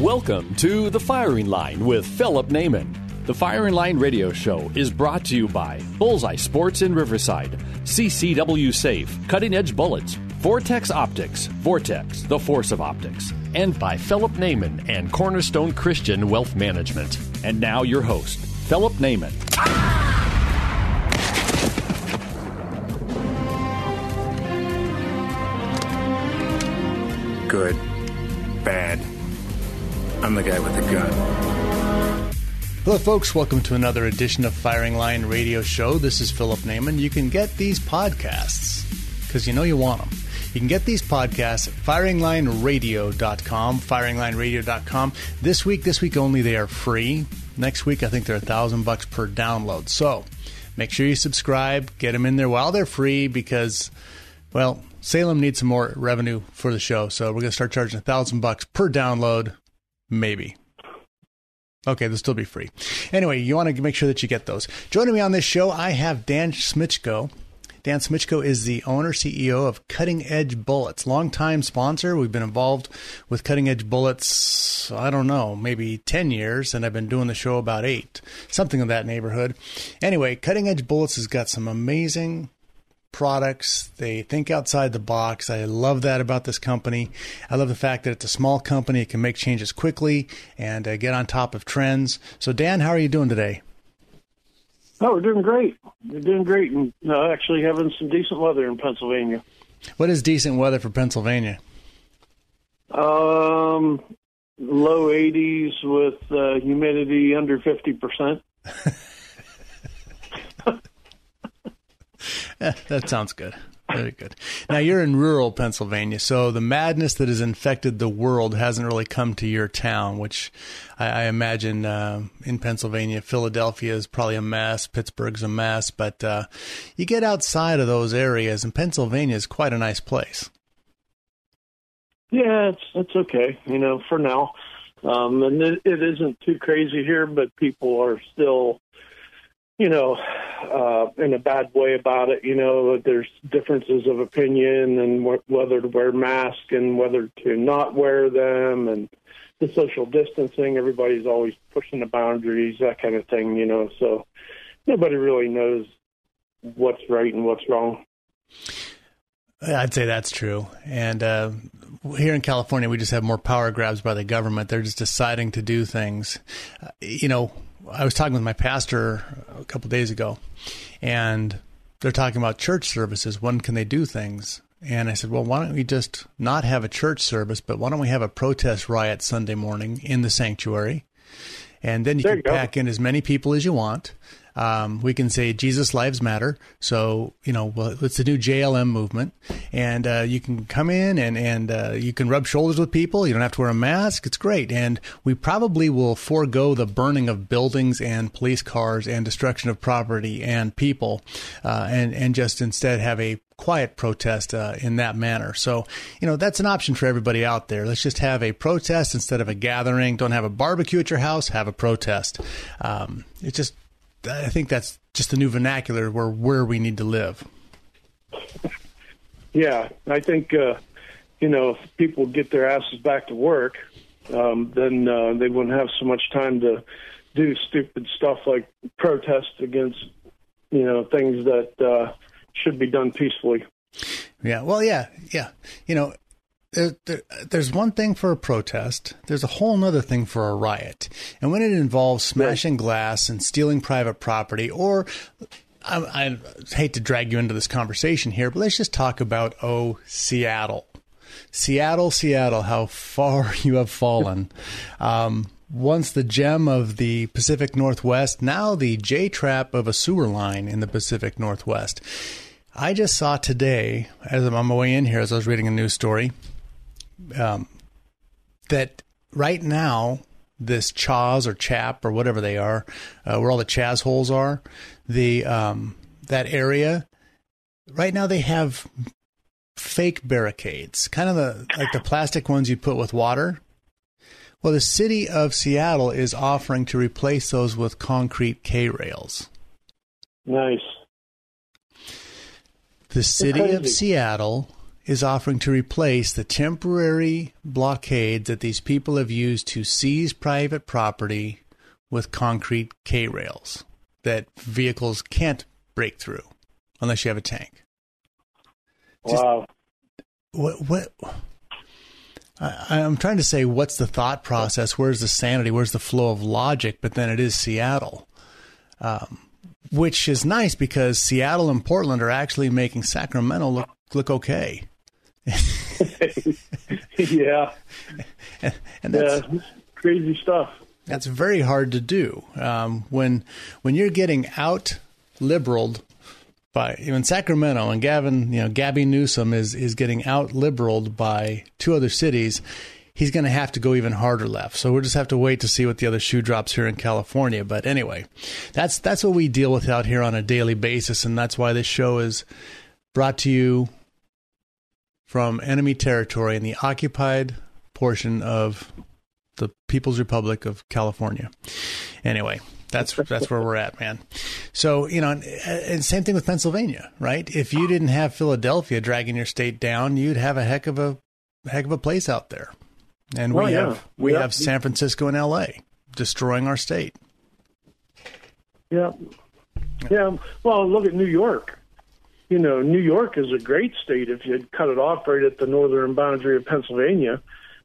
Welcome to The Firing Line with Philip Naiman. The Firing Line radio show is brought to you by Bullseye Sports in Riverside, CCW Safe, Cutting Edge Bullets, Vortex Optics, Vortex, the force of optics, and by Philip Naiman and Cornerstone Christian Wealth Management. And now your host, Philip Naiman. Good. Bad. I'm the guy with the gun. Hello, folks. Welcome to another edition of Firing Line Radio Show. This is Philip Naiman. You can get these podcasts because you know you want them. You can get these podcasts at firinglineradio.com, firinglineradio.com. This week, this week only, they are free. Next week, I think they're a thousand bucks per download. So make sure you subscribe, get them in there while they're free because, well, Salem needs some more revenue for the show. So we're going to start charging a thousand bucks per download, maybe. Okay, they'll still be free. Anyway, you want to make sure that you get those. Joining me on this show, I have Dan Smitchko. Dan Smitchko is the owner, CEO of Cutting Edge Bullets, longtime sponsor. We've been involved with Cutting Edge Bullets, I don't know, maybe 10 years, and I've been doing the show about eight, something of that neighborhood. Anyway, Cutting Edge Bullets has got some amazing products. They think outside the box. I love that about this company. I love the fact that it's a small company. It can make changes quickly and uh, get on top of trends. So, Dan, how are you doing today? Oh, we're doing great. We're doing great, and uh, actually having some decent weather in Pennsylvania. What is decent weather for Pennsylvania? Um, low 80s with uh, humidity under 50%. Eh, that sounds good. Very good. Now you're in rural Pennsylvania, so the madness that has infected the world hasn't really come to your town, which I, I imagine uh, in Pennsylvania, Philadelphia is probably a mess, Pittsburgh's a mess, but uh, you get outside of those areas, and Pennsylvania is quite a nice place. Yeah, it's it's okay, you know, for now. Um, and it, it isn't too crazy here, but people are still you know, uh, in a bad way about it. You know, there's differences of opinion and wh- whether to wear masks and whether to not wear them and the social distancing. Everybody's always pushing the boundaries, that kind of thing, you know. So nobody really knows what's right and what's wrong. I'd say that's true. And uh, here in California, we just have more power grabs by the government. They're just deciding to do things. Uh, you know, I was talking with my pastor a couple days ago, and they're talking about church services. When can they do things? And I said, well, why don't we just not have a church service, but why don't we have a protest riot Sunday morning in the sanctuary? And then you There can you pack in as many people as you want. Um, we can say Jesus lives matter. So you know, well, it's the new JLM movement, and uh, you can come in and and uh, you can rub shoulders with people. You don't have to wear a mask. It's great, and we probably will forego the burning of buildings and police cars and destruction of property and people, uh, and and just instead have a quiet protest uh, in that manner. So, you know, that's an option for everybody out there. Let's just have a protest instead of a gathering. Don't have a barbecue at your house, have a protest. Um, it's just, I think that's just the new vernacular where where we need to live. Yeah, I think uh, you know if people get their asses back to work, um, then uh, they wouldn't have so much time to do stupid stuff like protest against you know things that uh, should be done peacefully. Yeah. Well, yeah, yeah. You know, there, there, there's one thing for a protest. There's a whole other thing for a riot, and when it involves smashing glass and stealing private property, or I, I hate to drag you into this conversation here, but let's just talk about oh Seattle, Seattle, Seattle, how far you have fallen. um, once the gem of the Pacific Northwest, now the J trap of a sewer line in the Pacific Northwest. I just saw today, as I'm on my way in here, as I was reading a news story, um, that right now this Chaz or Chap or whatever they are, uh, where all the Chaz holes are, the um, that area. Right now they have fake barricades, kind of the like the plastic ones you put with water. Well, the city of Seattle is offering to replace those with concrete K rails. Nice. The city of Seattle is offering to replace the temporary blockade that these people have used to seize private property with concrete K rails that vehicles can't break through unless you have a tank. Just, wow. What? What? I, am trying to say, what's the thought process? Where's the sanity? Where's the flow of logic? But then it is Seattle, um, which is nice because Seattle and Portland are actually making Sacramento look look okay. yeah. And, and that's yeah, crazy stuff. That's very hard to do. Um, when when you're getting out liberaled by in Sacramento and Gavin, you know, Gabby Newsom is is getting out liberaled by two other cities. He's going to have to go even harder left. So we'll just have to wait to see what the other shoe drops here in California. But anyway, that's that's what we deal with out here on a daily basis, and that's why this show is brought to you from enemy territory in the occupied portion of the People's Republic of California. Anyway, that's that's where we're at, man. So you know, and same thing with Pennsylvania, right? If you didn't have Philadelphia dragging your state down, you'd have a heck of a heck of a place out there. And we oh, yeah. have we have San Francisco and L.A. destroying our state. Yeah, yeah. Well, look at New York you know, New York is a great state if you cut it off right at the northern boundary of Pennsylvania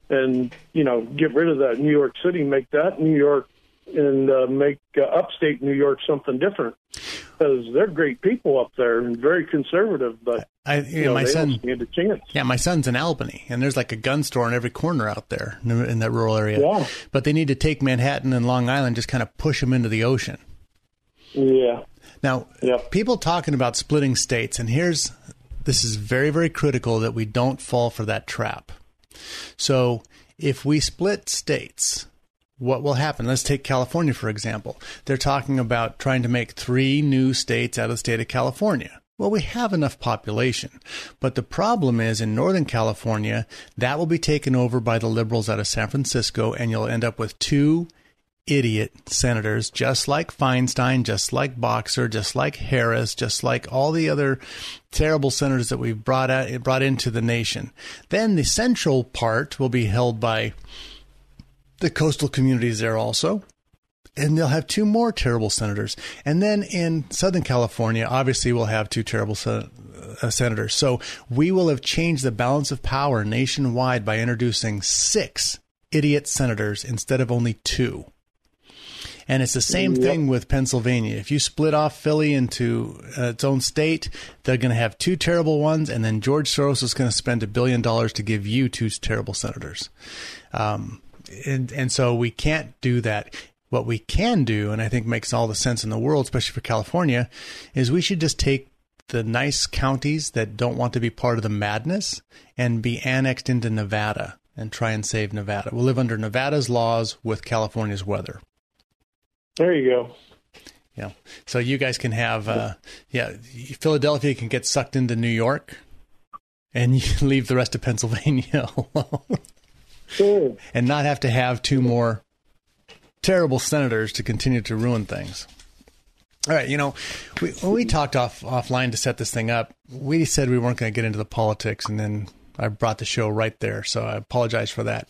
and, you know, get rid of that New York City, make that New York and uh, make uh, upstate New York something different because they're great people up there and very conservative. But I, you, you know, my son, yeah, my son's in Albany, and there's like a gun store in every corner out there in that rural area. Yeah. But they need to take Manhattan and Long Island, just kind of push them into the ocean. Yeah. Now, yep. people talking about splitting states, and here's this is very, very critical that we don't fall for that trap. So, if we split states, what will happen? Let's take California, for example. They're talking about trying to make three new states out of the state of California. Well, we have enough population. But the problem is in Northern California, that will be taken over by the liberals out of San Francisco, and you'll end up with two idiot senators, just like Feinstein, just like Boxer, just like Harris, just like all the other terrible senators that we've brought out, brought into the nation. Then the central part will be held by the coastal communities there also. And they'll have two more terrible senators. And then in Southern California, obviously, we'll have two terrible sen- uh, senators. So we will have changed the balance of power nationwide by introducing six idiot senators instead of only two. And it's the same yep. thing with Pennsylvania. If you split off Philly into uh, its own state, they're going to have two terrible ones, and then George Soros is going to spend a billion dollars to give you two terrible senators. Um, and, and so we can't do that. What we can do, and I think makes all the sense in the world, especially for California, is we should just take the nice counties that don't want to be part of the madness and be annexed into Nevada and try and save Nevada. We'll live under Nevada's laws with California's weather. There you go. Yeah. So you guys can have, uh, yeah, Philadelphia can get sucked into New York, and you leave the rest of Pennsylvania alone, sure. and not have to have two more terrible senators to continue to ruin things. All right, you know, we, when we talked off offline to set this thing up, we said we weren't going to get into the politics, and then I brought the show right there. So I apologize for that.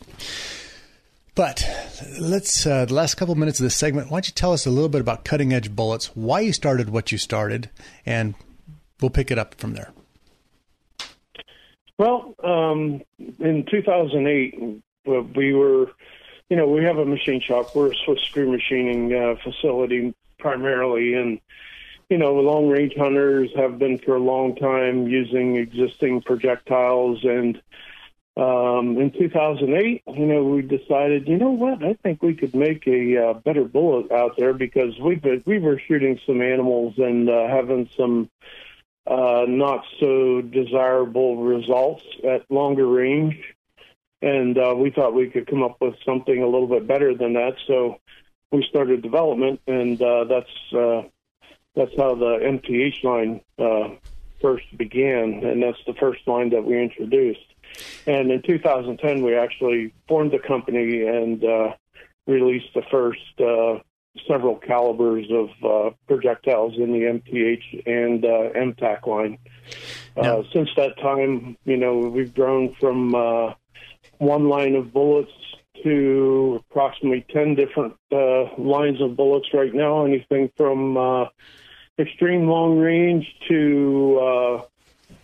But let's, uh, the last couple minutes of this segment, why don't you tell us a little bit about Cutting Edge Bullets, why you started what you started, and we'll pick it up from there. Well, um, in 2008, we were, you know, we have a machine shop. We're a Swiss screw machining uh, facility primarily, and you know, long range hunters have been for a long time using existing projectiles and um, in 2008, you know, we decided, you know what, I think we could make a uh, better bullet out there because we we were shooting some animals and uh, having some uh, not so desirable results at longer range. and uh, we thought we could come up with something a little bit better than that. So we started development, and uh, that's uh, that's how the MTH line uh, first began, and that's the first line that we introduced. And in 2010, we actually formed the company and uh, released the first uh, several calibers of uh, projectiles in the MTH and uh, MTAC line. Uh, Since that time, you know, we've grown from uh, one line of bullets to approximately 10 different uh, lines of bullets right now, anything from uh, extreme long range to, uh,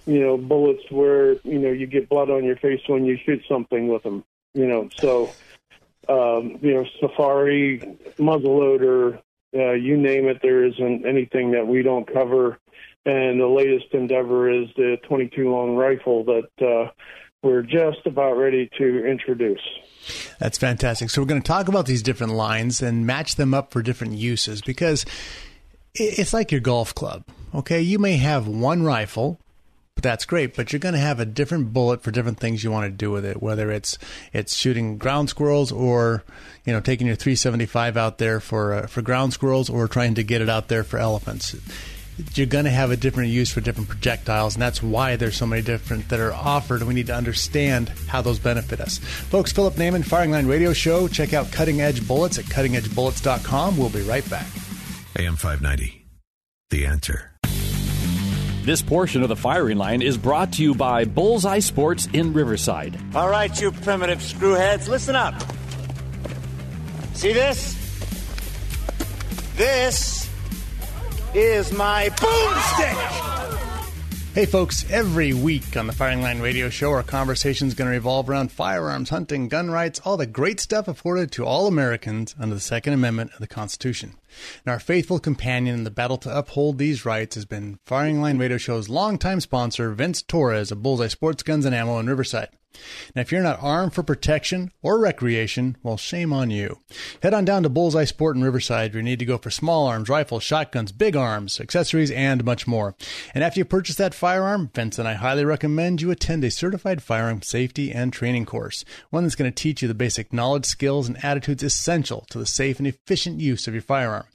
you know, bullets where, you know, you get blood on your face when you shoot something with them, you know, so, um, you know, safari, muzzleloader, uh, you name it, there isn't anything that we don't cover. And the latest endeavor is the 22 long rifle that, uh, we're just about ready to introduce. That's fantastic. So we're going to talk about these different lines and match them up for different uses because it's like your golf club. Okay, you may have one rifle, but that's great. But you're going to have a different bullet for different things you want to do with it. Whether it's it's shooting ground squirrels or you know taking your 375 out there for uh, for ground squirrels or trying to get it out there for elephants you're going to have a different use for different projectiles, and that's why there's so many different that are offered. We need to understand how those benefit us. Folks, Philip Naiman, Firing Line Radio Show. Check out Cutting Edge Bullets at cuttingedgebullets.com. We'll be right back. AM 590, The Answer. This portion of the firing line is brought to you by Bullseye Sports in Riverside. All right, you primitive screwheads, listen up. See this? This is my boomstick. Hey, folks, every week on the Firing Line Radio Show, our conversation is going to revolve around firearms, hunting, gun rights, all the great stuff afforded to all Americans under the Second Amendment of the Constitution. And our faithful companion in the battle to uphold these rights has been Firing Line Radio Show's longtime sponsor, Vince Torres of Bullseye Sports Guns and Ammo in Riverside. Now, if you're not armed for protection or recreation, well, shame on you. Head on down to Bullseye Sport in Riverside where you need to go for small arms, rifles, shotguns, big arms, accessories, and much more. And after you purchase that firearm, Vince and I highly recommend you attend a certified firearm safety and training course, one that's going to teach you the basic knowledge, skills, and attitudes essential to the safe and efficient use of your firearm.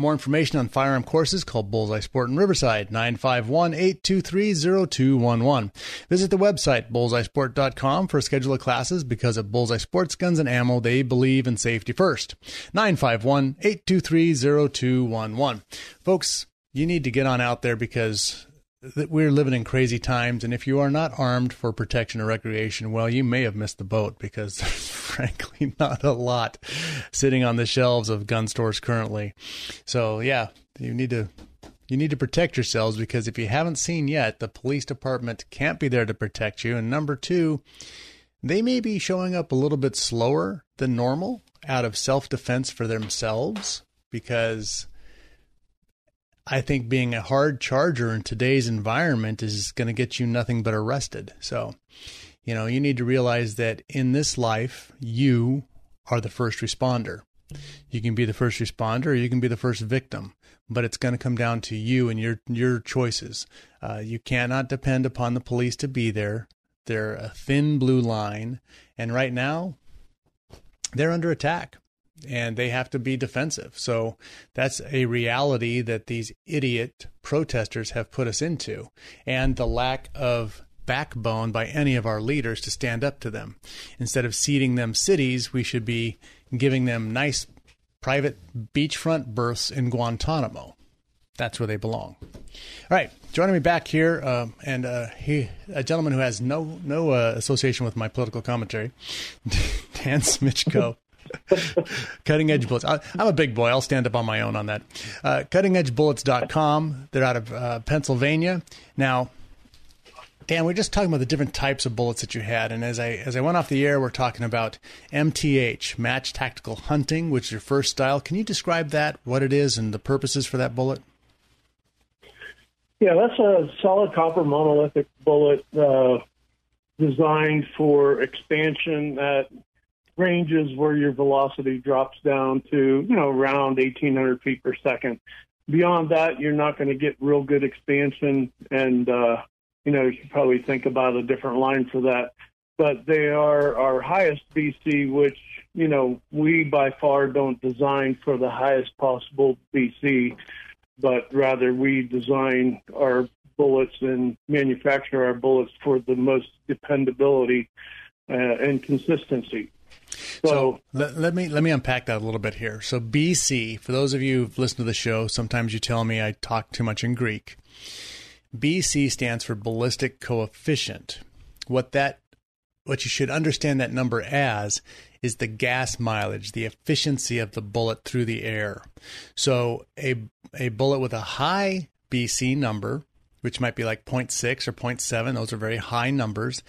More information on firearm courses call Bullseye Sport in Riverside, 951 823 0211. Visit the website, bullseyesport.com, for a schedule of classes because at Bullseye Sports Guns and Ammo, they believe in safety first. 951 823 0211. Folks, you need to get on out there because that we're living in crazy times, and if you are not armed for protection or recreation, well, you may have missed the boat because there's frankly not a lot sitting on the shelves of gun stores currently. So yeah, you need to you need to protect yourselves because if you haven't seen yet, the police department can't be there to protect you. And number two, they may be showing up a little bit slower than normal out of self defense for themselves because I think being a hard charger in today's environment is going to get you nothing but arrested. So, you know, you need to realize that in this life, you are the first responder. You can be the first responder or you can be the first victim, but it's going to come down to you and your your choices. Uh, you cannot depend upon the police to be there. They're a thin blue line, and right now, they're under attack and they have to be defensive. So that's a reality that these idiot protesters have put us into, and the lack of backbone by any of our leaders to stand up to them. Instead of ceding them cities, we should be giving them nice private beachfront berths in Guantanamo. That's where they belong. All right, joining me back here, uh, and uh, he, a gentleman who has no no uh, association with my political commentary, Dan Smitchko. Cutting Edge Bullets. I, am a big boy. I'll stand up on my own on that. Uh, CuttingEdgeBullets.com. They're out of uh, Pennsylvania. Now, Dan, we're just talking about the different types of bullets that you had, and as I as I went off the air, we're talking about MTH, Match Tactical Hunting, which is your first style. Can you describe that, what it is, and the purposes for that bullet? Yeah, that's a solid copper monolithic bullet uh, designed for expansion at ranges where your velocity drops down to, you know, around 1800 feet per second. Beyond that, you're not going to get real good expansion. And, uh, you know, you should probably think about a different line for that. but they are our highest BC, which you know we by far don't design for the highest possible BC, but rather we design our bullets and manufacture our bullets for the most dependability uh, and consistency. So, so let, let, me let me unpack that a little bit here. So BC, for those of you who've listened to the show, sometimes you tell me I talk too much in Greek. BC stands for ballistic coefficient. What that what you should understand that number as is the gas mileage, the efficiency of the bullet through the air. So a a bullet with a high BC number, which might be like 0.6 or 0.7, those are very high numbers.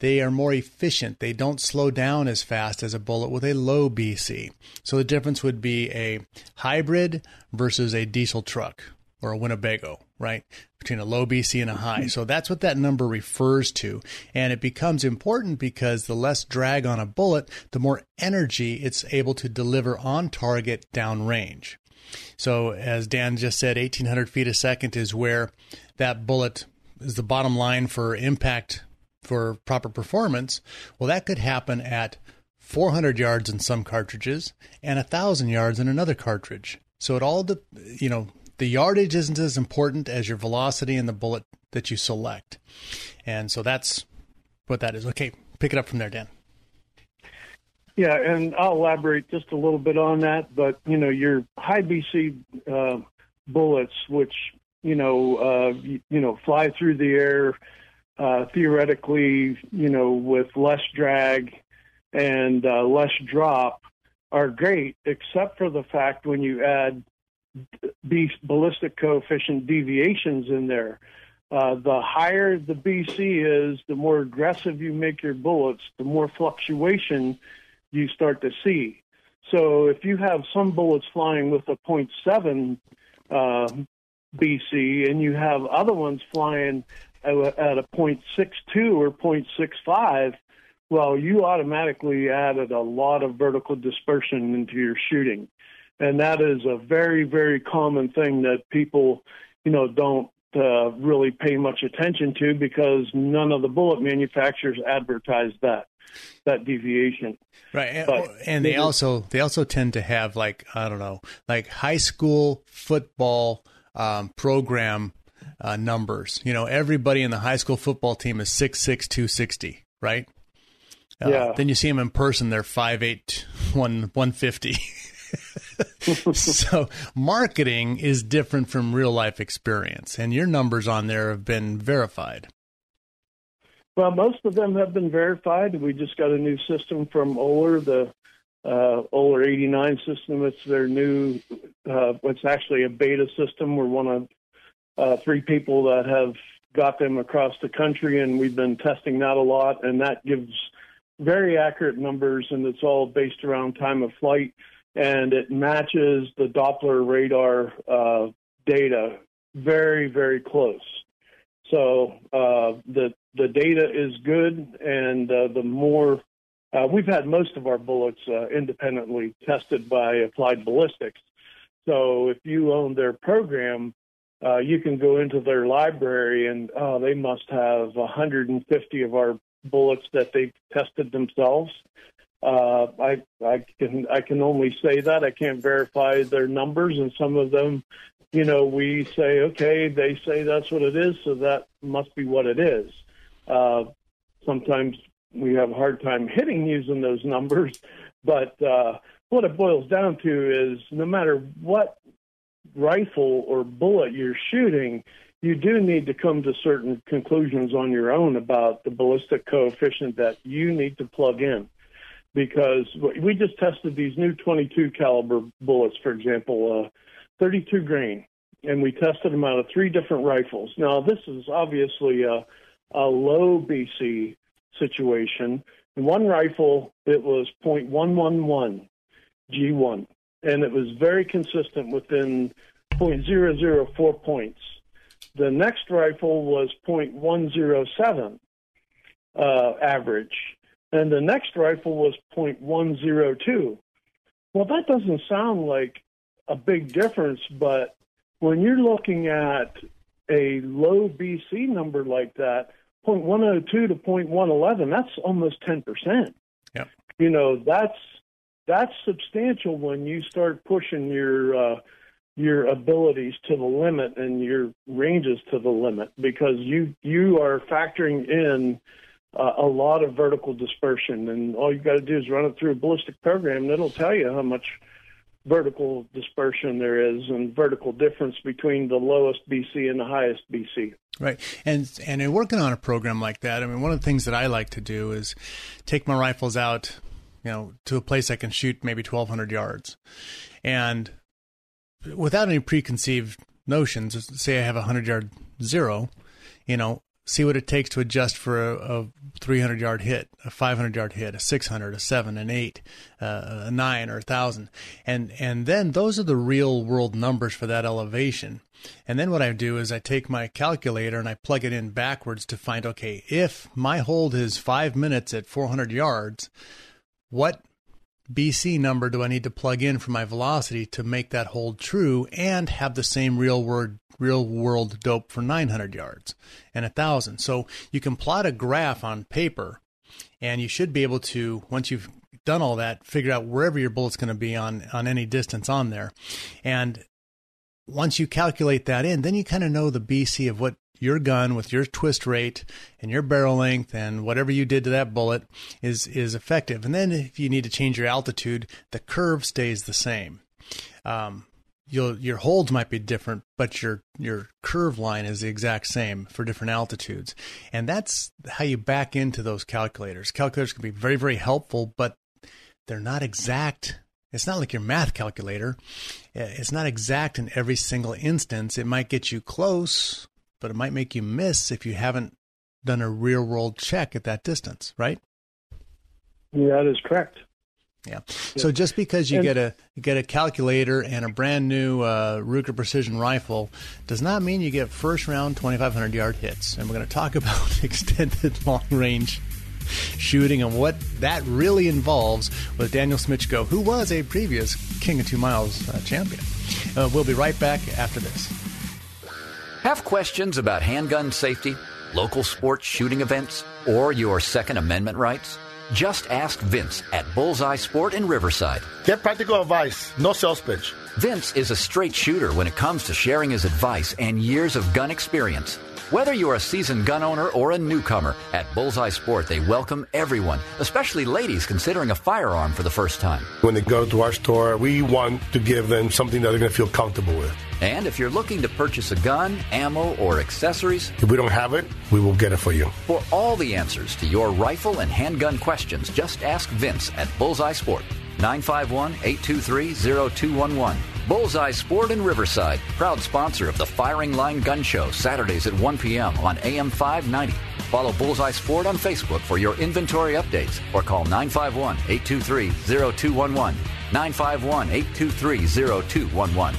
They are more efficient. They don't slow down as fast as a bullet with a low BC. So the difference would be a hybrid versus a diesel truck or a Winnebago, right? Between a low BC and a high. So that's what that number refers to. And it becomes important because the less drag on a bullet, the more energy it's able to deliver on target downrange. So as Dan just said, 1800 feet a second is where that bullet is the bottom line for impact for proper performance. Well, that could happen at 400 yards in some cartridges and 1,000 yards in another cartridge. So it all, the, you know, the yardage isn't as important as your velocity and the bullet that you select. And so that's what that is. Okay, pick it up from there, Dan. Yeah, and I'll elaborate just a little bit on that. But you know, your high BC uh, bullets, which you know, uh, you, you, know, fly through the air uh, theoretically, you know, with less drag and uh, less drop, are great, except for the fact when you add ballistic coefficient deviations in there. Uh, the higher the BC is, the more aggressive you make your bullets, the more fluctuation you start to see. So if you have some bullets flying with a 0.7 uh, BC and you have other ones flying at a, at a 0.62 or 0.65, well, you automatically added a lot of vertical dispersion into your shooting and that is a very very common thing that people you know don't uh, really pay much attention to because none of the bullet manufacturers advertise that that deviation right but, and they also they also tend to have like i don't know like high school football um, program uh, numbers you know everybody in the high school football team is six six two sixty right uh, yeah. Then you see them in person; they're five eight one one fifty. so marketing is different from real life experience, and your numbers on there have been verified. Well, most of them have been verified. We just got a new system from Oehler, the uh, Oehler 89 system. It's their new, uh, it's actually a beta system. We're one of uh, three people that have got them across the country, and we've been testing that a lot, and that gives very accurate numbers, and it's all based around time of flight and it matches the Doppler radar uh, data very, very close. So uh, the the data is good, and uh, the more uh, we've had most of our bullets uh, independently tested by Applied Ballistics. So if you own their program, uh, you can go into their library, and oh, they must have 150 of our bullets that they've tested themselves uh, I I can I can only say that I can't verify their numbers, and some of them, you know, we say okay, they say that's what it is, so that must be what it is. Uh, sometimes we have a hard time hitting using those numbers, but uh, what it boils down to is no matter what rifle or bullet you're shooting, you do need to come to certain conclusions on your own about the ballistic coefficient that you need to plug in because we just tested these new 22 caliber bullets, for example, uh, 32 grain, and we tested them out of three different rifles. Now, this is obviously a, a low BC situation. One rifle, it was 0.111 G1, and it was very consistent within 0.004 points. The next rifle was 0.107 uh, average and the next rifle was .102. Well, that doesn't sound like a big difference, but when you're looking at a low BC number like that, 0.102 to 0.111, that's almost 10%. Yep. You know, that's that's substantial when you start pushing your uh, your abilities to the limit and your ranges to the limit because you you are factoring in uh, a lot of vertical dispersion and all you've got to do is run it through a ballistic program and it'll tell you how much vertical dispersion there is and vertical difference between the lowest BC and the highest BC. Right, and and in working on a program like that, I mean, one of the things that I like to do is take my rifles out, you know, to a place I can shoot maybe twelve hundred yards, and without any preconceived notions, say I have a hundred yard zero, you know, see what it takes to adjust for a, a 300 yard hit, a 500 yard hit, a 600, a 7, an 8, uh, a 9, or a 1,000. And, and then those are the real world numbers for that elevation. And then what I do is I take my calculator and I plug it in backwards to find okay, if my hold is five minutes at 400 yards, what BC number do I need to plug in for my velocity to make that hold true and have the same real world real world dope for 900 yards and 1000. So you can plot a graph on paper and you should be able to once you've done all that figure out wherever your bullet's going to be on on any distance on there. And once you calculate that in, then you kind of know the BC of what your gun with your twist rate and your barrel length and whatever you did to that bullet is is effective. And then if you need to change your altitude, the curve stays the same. Um, your your holds might be different, but your your curve line is the exact same for different altitudes, and that's how you back into those calculators. Calculators can be very very helpful, but they're not exact. It's not like your math calculator. It's not exact in every single instance. It might get you close, but it might make you miss if you haven't done a real world check at that distance, right? Yeah, that is correct. Yeah. So just because you and, get a you get a calculator and a brand new uh, Ruger Precision rifle does not mean you get first round 2,500 yard hits. And we're going to talk about extended long range shooting and what that really involves with Daniel Smitchko, who was a previous King of Two Miles uh, champion. Uh, we'll be right back after this. Have questions about handgun safety, local sports shooting events, or your Second Amendment rights? Just ask Vince at Bullseye Sport in Riverside. Get practical advice, no sales pitch. Vince is a straight shooter when it comes to sharing his advice and years of gun experience. Whether you're a seasoned gun owner or a newcomer, at Bullseye Sport they welcome everyone, especially ladies considering a firearm for the first time. When they go to our store, we want to give them something that they're going to feel comfortable with. And if you're looking to purchase a gun, ammo, or accessories, if we don't have it, we will get it for you. For all the answers to your rifle and handgun questions, just ask Vince at Bullseye Sport. 951 823 0211. Bullseye Sport in Riverside, proud sponsor of the Firing Line Gun Show, Saturdays at 1 p.m. on AM 590. Follow Bullseye Sport on Facebook for your inventory updates or call 951 823 0211. 951 823 0211.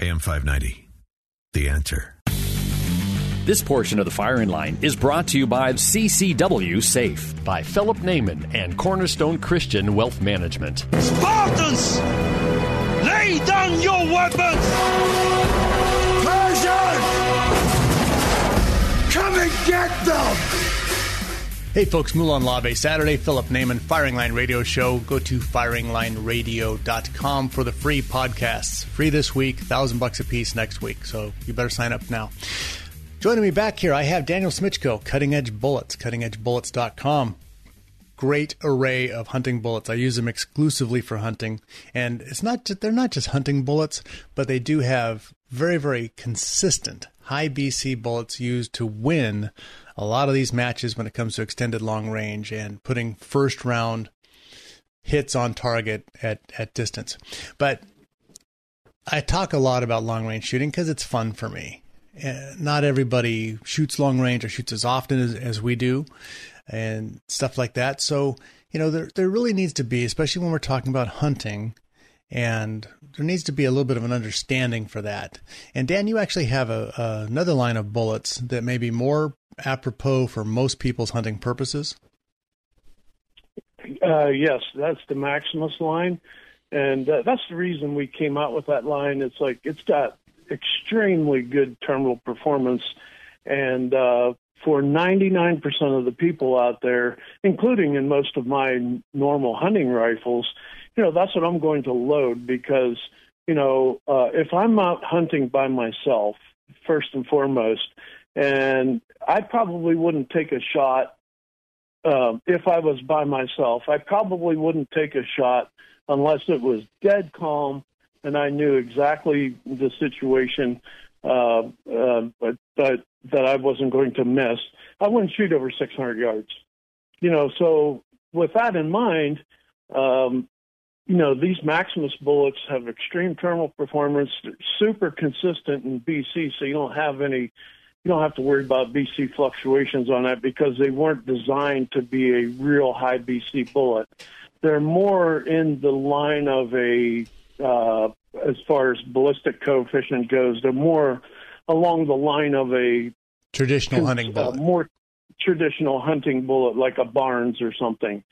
AM 590. The answer. This portion of the firing line is brought to you by CCW Safe by Philip Naiman and Cornerstone Christian Wealth Management. Spartans, lay down your weapons! Persians, come and get them! Hey folks, Mulan Lave Saturday, Philip Naiman, Firing Line Radio Show. Go to firinglineradio.com for the free podcasts. Free this week, thousand bucks a piece next week. So you better sign up now. Joining me back here, I have Daniel Smitchko, Cutting Edge Bullets, cuttingedgebullets.com. Great array of hunting bullets. I use them exclusively for hunting, and it's not just, they're not just hunting bullets, but they do have very very consistent high BC bullets used to win a lot of these matches when it comes to extended long range and putting first round hits on target at at distance. But I talk a lot about long range shooting because it's fun for me uh, not everybody shoots long range or shoots as often as, as we do and stuff like that. So, you know, there, there really needs to be, especially when we're talking about hunting, and there needs to be a little bit of an understanding for that. And Dan, you actually have a, a another line of bullets that may be more apropos for most people's hunting purposes. Uh, yes, that's the Maximus line, and uh, that's the reason we came out with that line. It's like it's got extremely good terminal performance And uh, for 99% of the people out there, including in most of my normal hunting rifles, you know, that's what I'm going to load because, you know, uh, if I'm out hunting by myself, first and foremost, and I probably wouldn't take a shot uh, if I was by myself. I probably wouldn't take a shot unless it was dead calm and I knew exactly the situation, uh, uh, but, but that I wasn't going to miss. I wouldn't shoot over 600 yards. You know, so with that in mind, um, you know, these Maximus bullets have extreme terminal performance, super consistent in BC, so you don't have any, you don't have to worry about BC fluctuations on that because they weren't designed to be a real high BC bullet. They're more in the line of a, uh, as far as ballistic coefficient goes, they're more along the line of a traditional hunting bullet. Uh, more traditional hunting bullet like a Barnes or something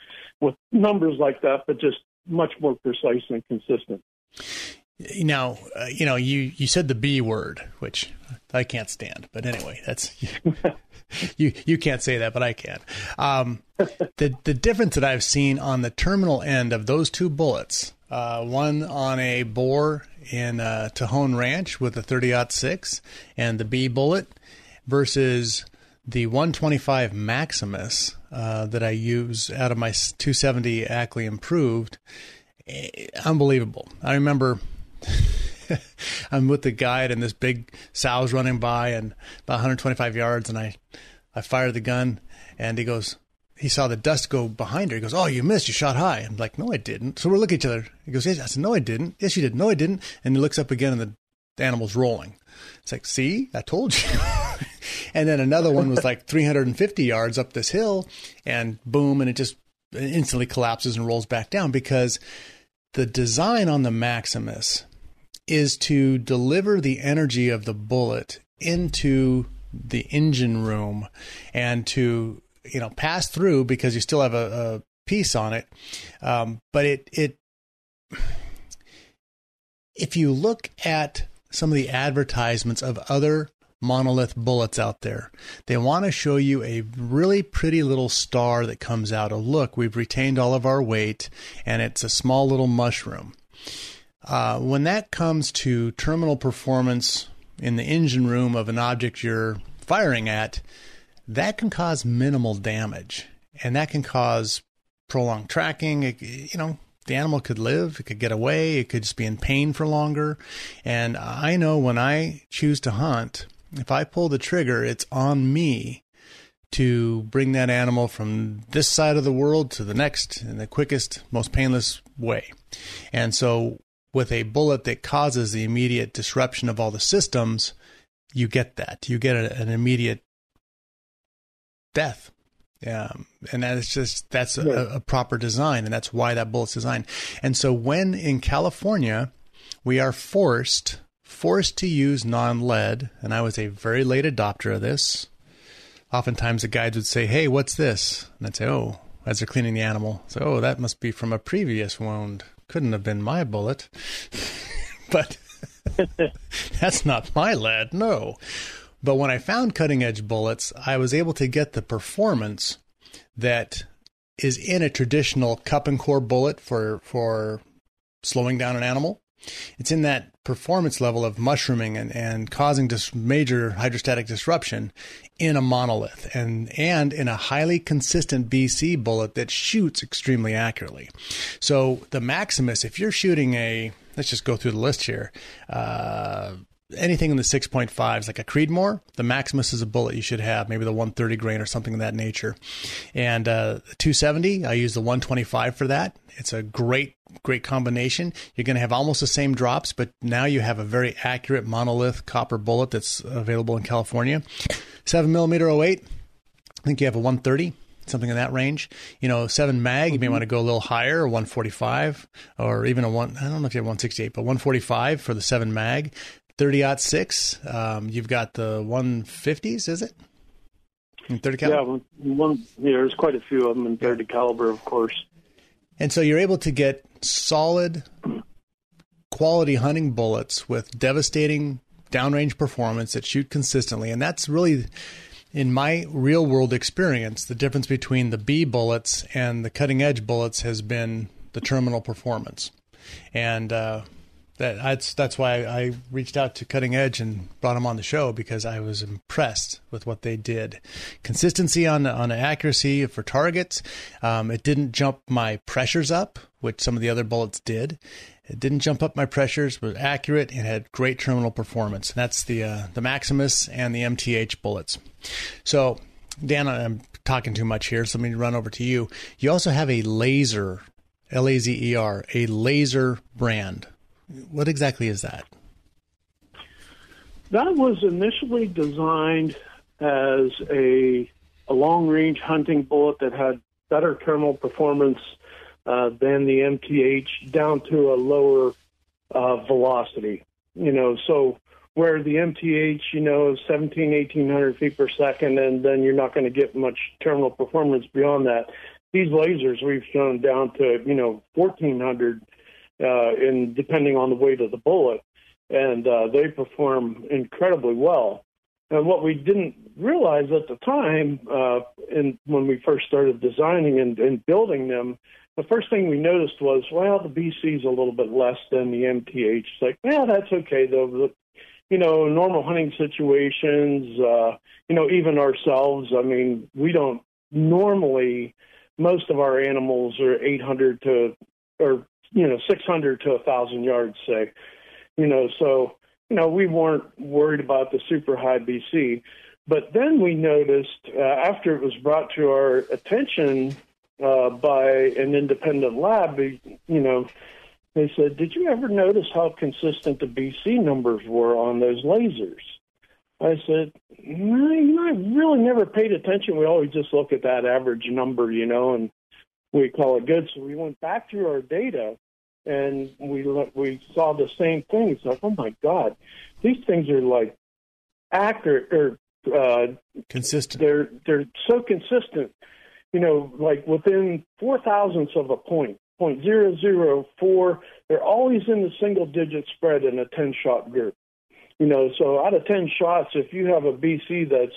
with numbers like that, but just much more precise and consistent. Now, uh, you know, you, you said the B word, which I can't stand. But anyway, that's you. You can't say that, but I can. Um, the the difference that I've seen on the terminal end of those two bullets, uh, one on a bore in uh, Ranch with a 30-06 and the B bullet, versus the 125 Maximus uh, that I use out of my 270 Ackley Improved, eh, unbelievable. I remember I'm with the guide and this big sow's running by and about 125 yards, and I I fire the gun, and he goes. He saw the dust go behind her. He goes, "Oh, you missed. You shot high." I'm like, "No, I didn't." So we're looking at each other. He goes, "Yes." I said, "No, I didn't." Yes, you did. No, I didn't. And he looks up again, and the animal's rolling. It's like, "See, I told you." and then another one was like 350 yards up this hill, and boom, and it just instantly collapses and rolls back down because the design on the Maximus is to deliver the energy of the bullet into the engine room and to you know pass through because you still have a, a piece on it. Um, but it it if you look at some of the advertisements of other monolith bullets out there. They want to show you a really pretty little star that comes out. Oh, look, we've retained all of our weight, and it's a small little mushroom. Uh, when that comes to terminal performance in the engine room of an object you're firing at, that can cause minimal damage, and that can cause prolonged tracking. It, you know, the animal could live, it could get away, it could just be in pain for longer. And I know when I choose to hunt, if I pull the trigger, it's on me to bring that animal from this side of the world to the next in the quickest, most painless way. And so, with a bullet that causes the immediate disruption of all the systems, you get that. You get a, an immediate death. Um, and that is just that's a, a proper design, and that's why that bullet's designed. And so, when in California, we are forced forced to use non lead, and I was a very late adopter of this. Oftentimes the guides would say, Hey, what's this? And I'd say, Oh, as they're cleaning the animal. So, oh, that must be from a previous wound. Couldn't have been my bullet. but that's not my lead, no. But when I found cutting edge bullets, I was able to get the performance that is in a traditional cup and core bullet for for slowing down an animal. It's in that performance level of mushrooming and, and causing dis- major hydrostatic disruption in a monolith and, and in a highly consistent BC bullet that shoots extremely accurately. So the Maximus, if you're shooting a, let's just go through the list here, uh, anything in the 6.5s, like a Creedmoor, the Maximus is a bullet you should have, maybe the 130 grain or something of that nature. And uh, 270, I use the 125 for that. It's a great, great combination. You're going to have almost the same drops, but now you have a very accurate monolith copper bullet that's available in California. 7 millimeter 08, I think you have a 130 something in that range. You know, seven mag, you may mm-hmm. want to go a little higher, 145, or even a one. I don't know if you have 168, but 145 for the seven mag. 30 six. Um, you've got the 150s, is it? In 30 caliber? Yeah, one, yeah, there's quite a few of them in 30 yeah. caliber, of course. And so you're able to get solid quality hunting bullets with devastating downrange performance that shoot consistently, and that's really in my real world experience, the difference between the B bullets and the cutting edge bullets has been the terminal performance. And uh, that, that's that's why I reached out to Cutting Edge and brought them on the show because I was impressed with what they did. Consistency on on accuracy for targets. Um, it didn't jump my pressures up, which some of the other bullets did. It didn't jump up my pressures, was accurate, and had great terminal performance. And that's the uh, the Maximus and the MTH bullets. So, Dan, I'm talking too much here, so let me run over to you. You also have a Lazer, L A Z E R, a Lazer brand. What exactly is that? That was initially designed as a, a long range hunting bullet that had better terminal performance uh, than the MTH down to a lower uh, velocity. You know, so where the MTH, you know, is 17, 1800 feet per second, and then you're not going to get much terminal performance beyond that. These Lazers we've shown down to, you know, 1400 uh, in depending on the weight of the bullet, and uh, they perform incredibly well. And what we didn't realize at the time, uh, in, when we first started designing and, and building them, the first thing we noticed was, well, the BC is a little bit less than the MTH. It's like, yeah, that's okay though. The, you know, normal hunting situations, uh, you know, even ourselves, I mean, we don't normally, most of our animals are 800 to, or you know, 600 to 1,000 yards, say. You know, so, you know, we weren't worried about the super high BC. But then we noticed uh, after it was brought to our attention uh, by an independent lab, you know, they said, Did you ever notice how consistent the BC numbers were on those Lazers? I said, no, you know, I really never paid attention. We always just look at that average number, you know, and we call it good. So we went back through our data and we we saw the same thing. It's like, oh my god, these things are like accurate or uh, consistent. They're they're so consistent. You know, like within four thousandths of a point, point zero zero four. They're always in the single digit spread in a ten shot group. You know, so out of ten shots, if you have a BC that's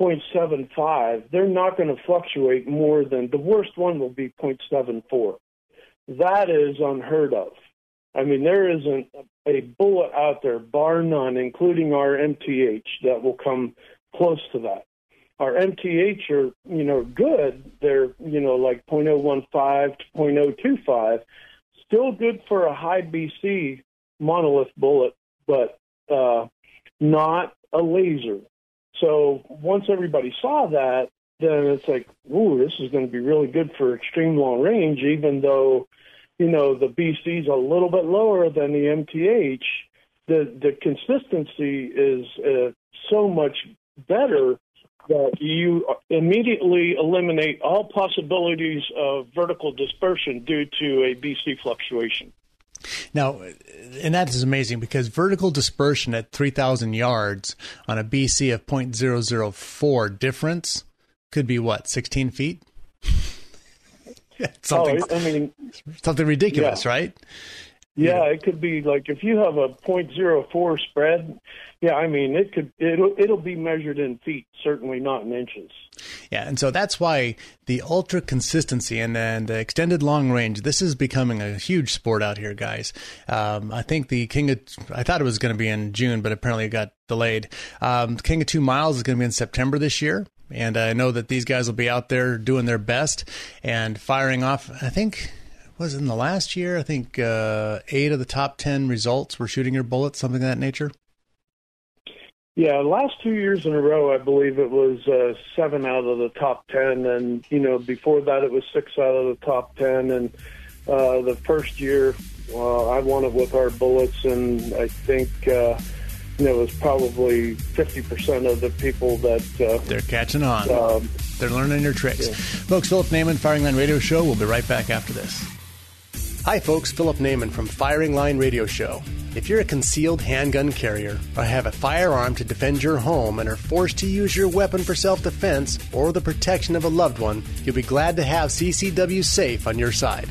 0.75, they're not going to fluctuate more than the worst one will be 0.74. That is unheard of. I mean, there isn't a bullet out there, bar none, including our MTH, that will come close to that. Our MTH are, you know, good. They're, you know, like 0.015 to 0.025. Still good for a high BC monolith bullet, but uh, not a Lazer. So once everybody saw that, then it's like, ooh, this is going to be really good for extreme long range, even though, you know, the BC is a little bit lower than the MTH. The the consistency is uh, so much better that you immediately eliminate all possibilities of vertical dispersion due to a BC fluctuation. Now, and that is amazing because vertical dispersion at 3,000 yards on a BC of 0.004 difference could be what, 16 feet? Oh, something, oh, I mean, something ridiculous, yeah. right? Yeah, it could be like if you have a .04 spread. Yeah, I mean it could it'll it'll be measured in feet, certainly not in inches. Yeah, and so that's why the ultra consistency and and the extended long range. This is becoming a huge sport out here, guys. Um, I think the King of I thought it was going to be in June, but apparently it got delayed. Um, King of Two Miles is going to be in September this year. And I know that these guys will be out there doing their best and firing off. I think was in the last year. I think uh, eight of the top ten results were shooting your bullets, something of that nature. Yeah, last two years in a row, I believe it was uh, seven out of the top ten, and you know before that it was six out of the top ten, and uh, the first year I won it with our bullets, and I think uh, you know it was probably fifty percent of the people that uh, they're catching on. Um, they're learning your tricks. Yeah. Folks, Philip Naiman, Firing Line Radio Show. We'll be right back after this. Hi, folks. Philip Naiman from Firing Line Radio Show. If you're a concealed handgun carrier or have a firearm to defend your home and are forced to use your weapon for self defense or the protection of a loved one, you'll be glad to have CCW Safe on your side.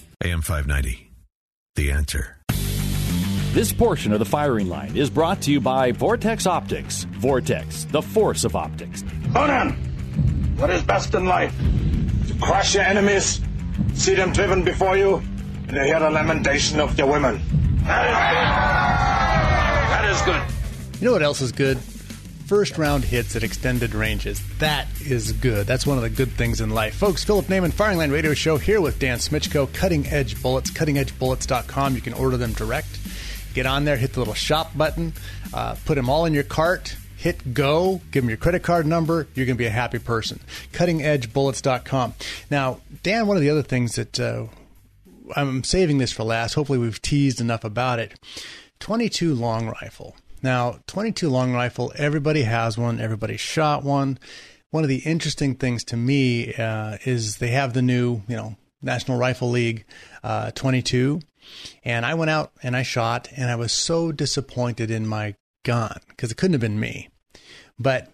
AM 590. The answer. This portion of the firing line is brought to you by Vortex Optics. Vortex, the force of optics. Conan, what is best in life? To crush your enemies, see them driven before you, and to hear the lamentation of your women. That is good. That is good. You know what else is good? First round hits at extended ranges. That is good. That's one of the good things in life. Folks, Philip Naiman, Firing Line Radio Show here with Dan Smitchko, Cutting Edge Bullets, cuttingedgebullets.com. You can order them direct. Get on there, hit the little shop button, uh, put them all in your cart, hit go, give them your credit card number. You're going to be a happy person. CuttingEdgeBullets.com. Now, Dan, one of the other things that uh, I'm saving this for last, hopefully we've teased enough about it 22 long rifle. Now, 22 long rifle, everybody has one, everybody shot one. One of the interesting things to me uh, is they have the new, you know, National Rifle League uh, 22. And I went out and I shot, and I was so disappointed in my gun because it couldn't have been me. But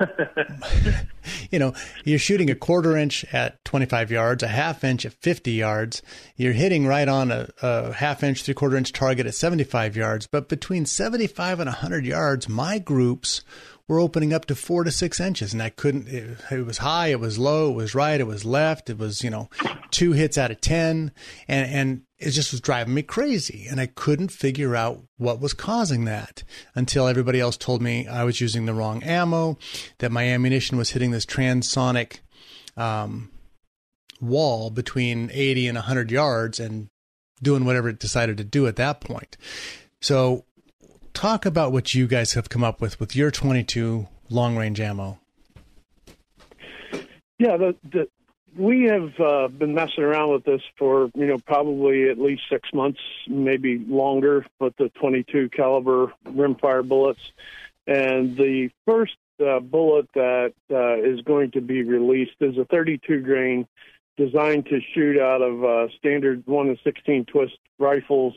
you know, you're shooting a quarter inch at 25 yards, a half inch at 50 yards. You're hitting right on a, a half inch, three quarter inch target at 75 yards. But between 75 and 100 yards, my groups were opening up to four to six inches, and I couldn't. It, it, was high, it was low, it was right, it was left. It was you know two hits out of ten, and and it just was driving me crazy, and I couldn't figure out what was causing that until everybody else told me I was using the wrong ammo, that my ammunition was hitting this transonic um, wall between 80 and 100 yards, and doing whatever it decided to do at that point. So talk about what you guys have come up with with your 22 long range ammo. Yeah, the, the, we have uh, been messing around with this for you know probably at least six months, maybe longer, with the 22 caliber rimfire bullets. And the first uh, bullet that uh, is going to be released is a 32 grain, designed to shoot out of uh, standard one and 16 twist rifles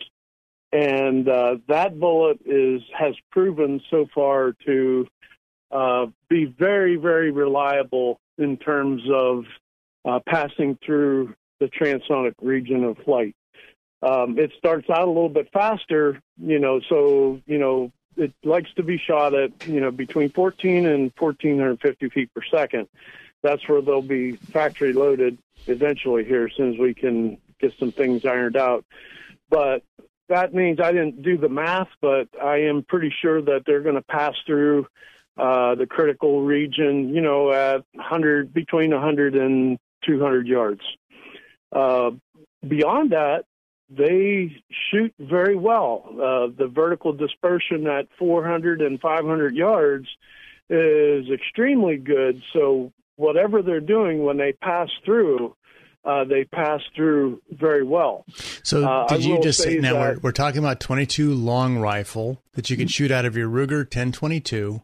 and uh, that bullet is has proven so far to uh, be very, very reliable in terms of uh, passing through the transonic region of flight. Um, it starts out a little bit faster, you know, so you know it likes to be shot at you know between 14 and 1450 feet per second. That's where they'll be factory loaded eventually here, as soon as we can get some things ironed out. But that means I didn't do the math, but I am pretty sure that they're going to pass through uh, the critical region, you know, at 100 between 100 and 200 yards. Uh, beyond that, they shoot very well. Uh, the vertical dispersion at 400 and 500 yards is extremely good. So whatever they're doing when they pass through, uh, they pass through very well. So uh, did you just say now we're, we're talking about 22 long rifle that you can shoot out of your Ruger 1022,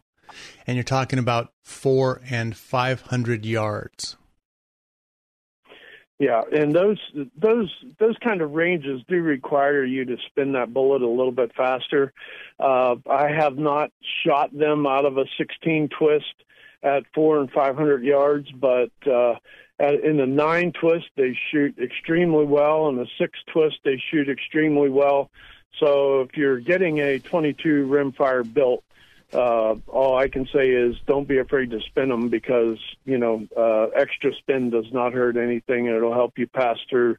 and you're talking about four and 500 yards. Yeah, and those those those kind of ranges do require you to spin that bullet a little bit faster. Uh, I have not shot them out of a 16 twist at four and 500 yards, but uh, in the nine twist, they shoot extremely well. In the six twist, they shoot extremely well. So if you're getting a 22 rimfire built, uh, all I can say is don't be afraid to spin them because you know uh, extra spin does not hurt anything, and it'll help you pass through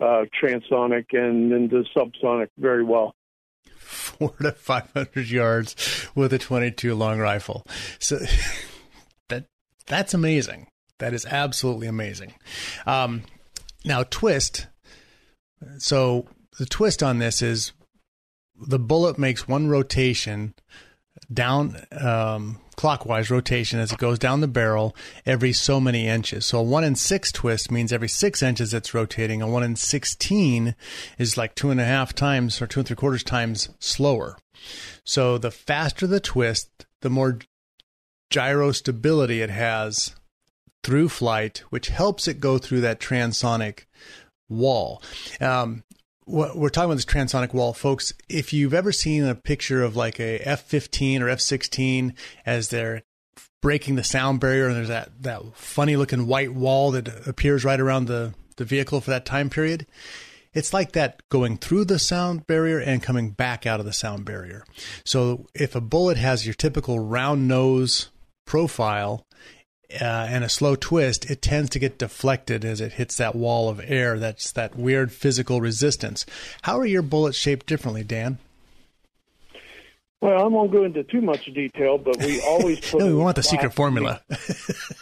uh, transonic and into subsonic very well. Four to five hundred yards with a 22 long rifle. So that that's amazing. That is absolutely amazing. Um, now twist. So the twist on this is the bullet makes one rotation down um, clockwise rotation as it goes down the barrel every so many inches. So a one in six twist means every six inches it's rotating. A one in sixteen is like two and a half times or two and three quarters times slower. So the faster the twist, the more gyro stability it has through flight, which helps it go through that transonic wall. Um, we're talking about this transonic wall, folks. If you've ever seen a picture of like a F 15 or F 16 as they're breaking the sound barrier and there's that, that funny looking white wall that appears right around the, the vehicle for that time period, it's like that going through the sound barrier and coming back out of the sound barrier. So if a bullet has your typical round nose profile uh, and a slow twist, it tends to get deflected as it hits that wall of air. That's that weird physical resistance. How are your bullets shaped differently, Dan? Well, I won't go into too much detail, but we always put. no, we want the secret formula.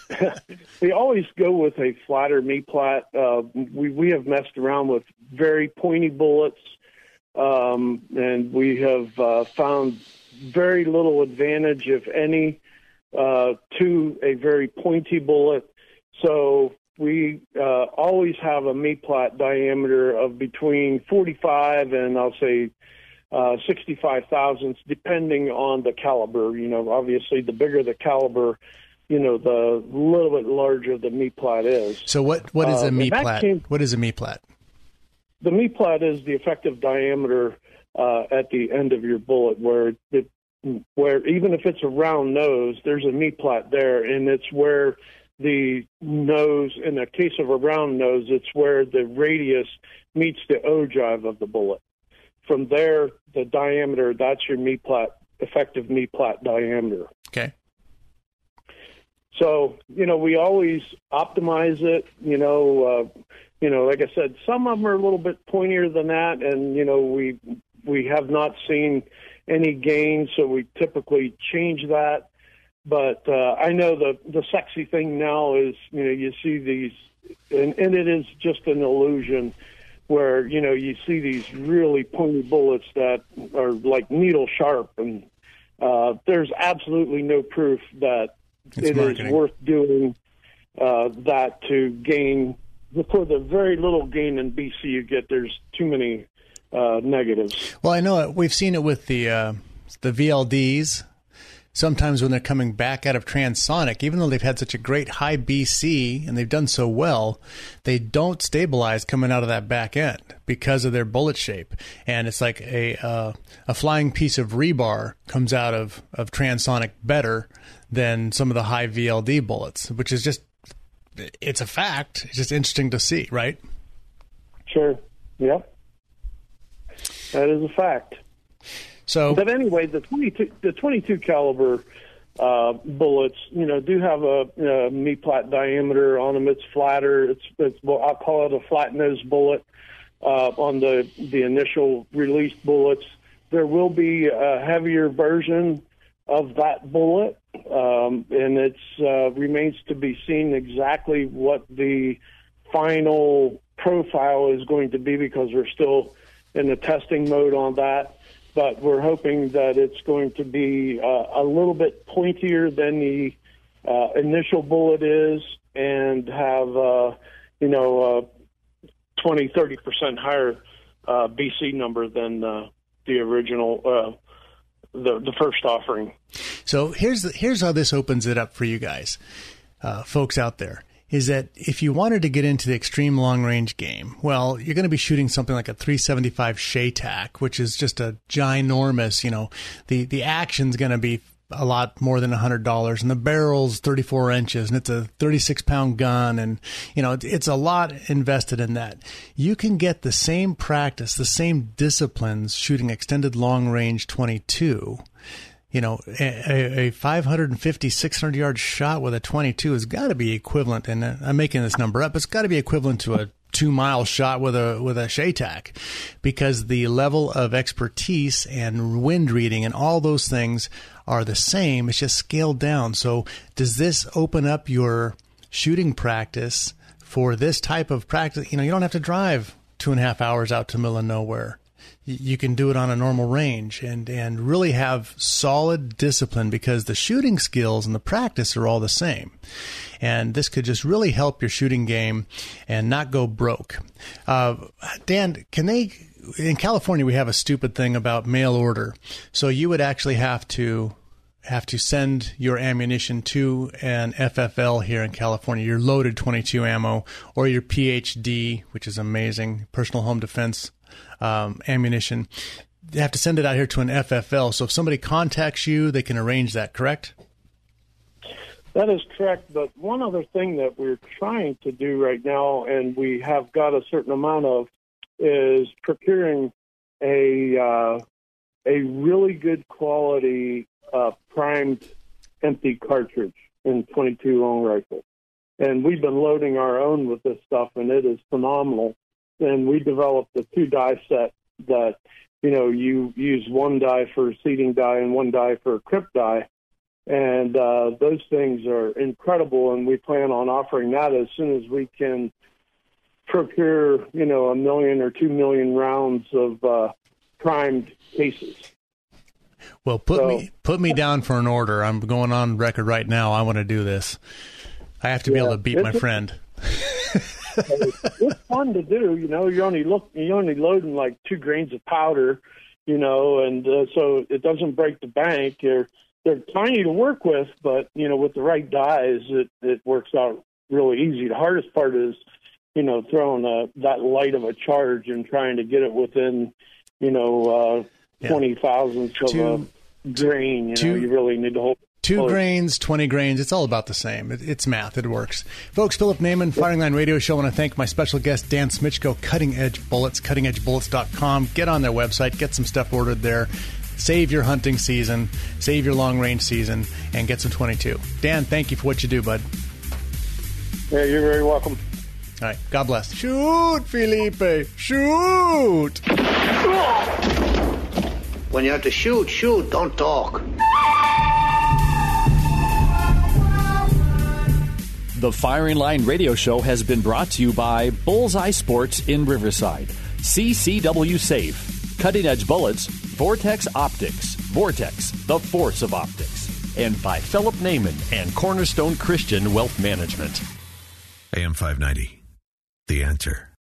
we always go with a flatter meplat. Uh, we we have messed around with very pointy bullets, um, and we have uh, found very little advantage, if any, uh, to a very pointy bullet. So we uh, always have a meplat diameter of between 45 and I'll say uh, 65 thousandths, depending on the caliber. You know, obviously, the bigger the caliber, you know, the little bit larger the meplat is. So, what what is a uh, meplat? Came, what is a meplat? The meplat is the effective diameter uh, at the end of your bullet, where it, where even if it's a round nose, there's a meplat there, and it's where the nose, in the case of a round nose, it's where the radius meets the ogive of the bullet. From there, the diameter, that's your meplat, effective meplat diameter. Okay. So, you know, we always optimize it, you know, uh, you know, like I said, some of them are a little bit pointier than that, and you know, we we have not seen any gain, so we typically change that. But uh, I know the the sexy thing now is, you know, you see these, and, and it is just an illusion where you know you see these really pointy bullets that are like needle sharp, and uh, there's absolutely no proof that it's it marketing. is worth doing uh, that to gain for the very little gain in BC you get. There's too many uh, negatives. Well, I know it. we've seen it with the uh, the VLDs sometimes when they're coming back out of transonic, even though they've had such a great high BC and they've done so well, they don't stabilize coming out of that back end because of their bullet shape. And it's like a uh, a flying piece of rebar comes out of of transonic better than some of the high VLD bullets, which is just it's a fact. It's just interesting to see, right? Sure. Yep. That is a fact. So, but anyway, the 22 the 22 caliber uh, bullets, you know, do have a, a meplat diameter on them. It's flatter. It's, it's well, I call it a flat nose bullet uh, on the the initial released bullets. There will be a heavier version of that bullet, um, and it uh, remains to be seen exactly what the final profile is going to be because we're still in the testing mode on that but we're hoping that it's going to be uh, a little bit pointier than the uh, initial bullet is and have, uh, you know, uh, 20, 30% higher uh, BC number than uh, the original, uh, the, the first offering. So here's, the, here's how this opens it up for you guys, folks out there is that if you wanted to get into the extreme long range game, well, you're going to be shooting something like a 375 CheyTac, which is just a ginormous, you know, the, the action's going to be a lot more than $100 and the barrel's 34 inches and it's a 36 pound gun and you know it's a lot invested in that. You can get the same practice the same disciplines shooting extended long range 22 you know, a, a 550, 600 yard shot with a 22 has got to be equivalent, and uh, I'm making this number up, it's got to be equivalent to a two mile shot with a with a CheyTac because the level of expertise and wind reading and all those things are the same. It's just scaled down. So does this open up your shooting practice for this type of practice, you know, you don't have to drive two and a half hours out to the middle of nowhere. You can do it on a normal range and, and really have solid discipline because the shooting skills and the practice are all the same. And this could just really help your shooting game and not go broke. Uh, Dan, can they in California we have a stupid thing about mail order. So you would actually have to have to send your ammunition to an FFL here in California, your loaded 22 ammo or your PHD, which is amazing, personal home defense um, ammunition. You have to send it out here to an FFL. So if somebody contacts you, they can arrange that, correct? That is correct. But one other thing that we're trying to do right now, and we have got a certain amount of, is procuring a uh, a really good quality uh, primed empty cartridge in 22 long rifle. And we've been loading our own with this stuff, and it is phenomenal. And we developed a two die set that, you know, you use one die for seating die and one die for crimp die. And uh, those things are incredible, and we plan on offering that as soon as we can procure, you know, a million or two million rounds of uh, primed cases. Well, put so, me put me down for an order. I'm going on record right now. I want to do this. I have to yeah, be able to beat my friend. it's fun to do. You know, you only look you only loading like two grains of powder. You know, and uh, so it doesn't break the bank. They're they're tiny to work with, but you know, with the right dies, it it works out really easy. The hardest part is, you know, throwing a that light of a charge and trying to get it within, you know. uh yeah. twenty thousandths of two, a grain. You know, you really need to hold. Two grains, 20 grains, it's all about the same. It, it's math, it works. Folks, Philip Naiman, Firing Line Radio Show. I want to thank my special guest, Dan Smitchko, Cutting Edge Bullets, cuttingedgebullets.com. Get on their website, get some stuff ordered there. Save your hunting season, save your long range season, and get some 22. Dan, thank you for what you do, bud. Yeah, you're very welcome. All right, God bless. Shoot, Felipe, shoot! When you have to shoot, shoot, don't talk. The Firing Line Radio Show has been brought to you by Bullseye Sports in Riverside, CCW Safe, Cutting Edge Bullets, Vortex Optics, Vortex, the force of optics, and by Philip Naiman and Cornerstone Christian Wealth Management. AM 590, The Answer.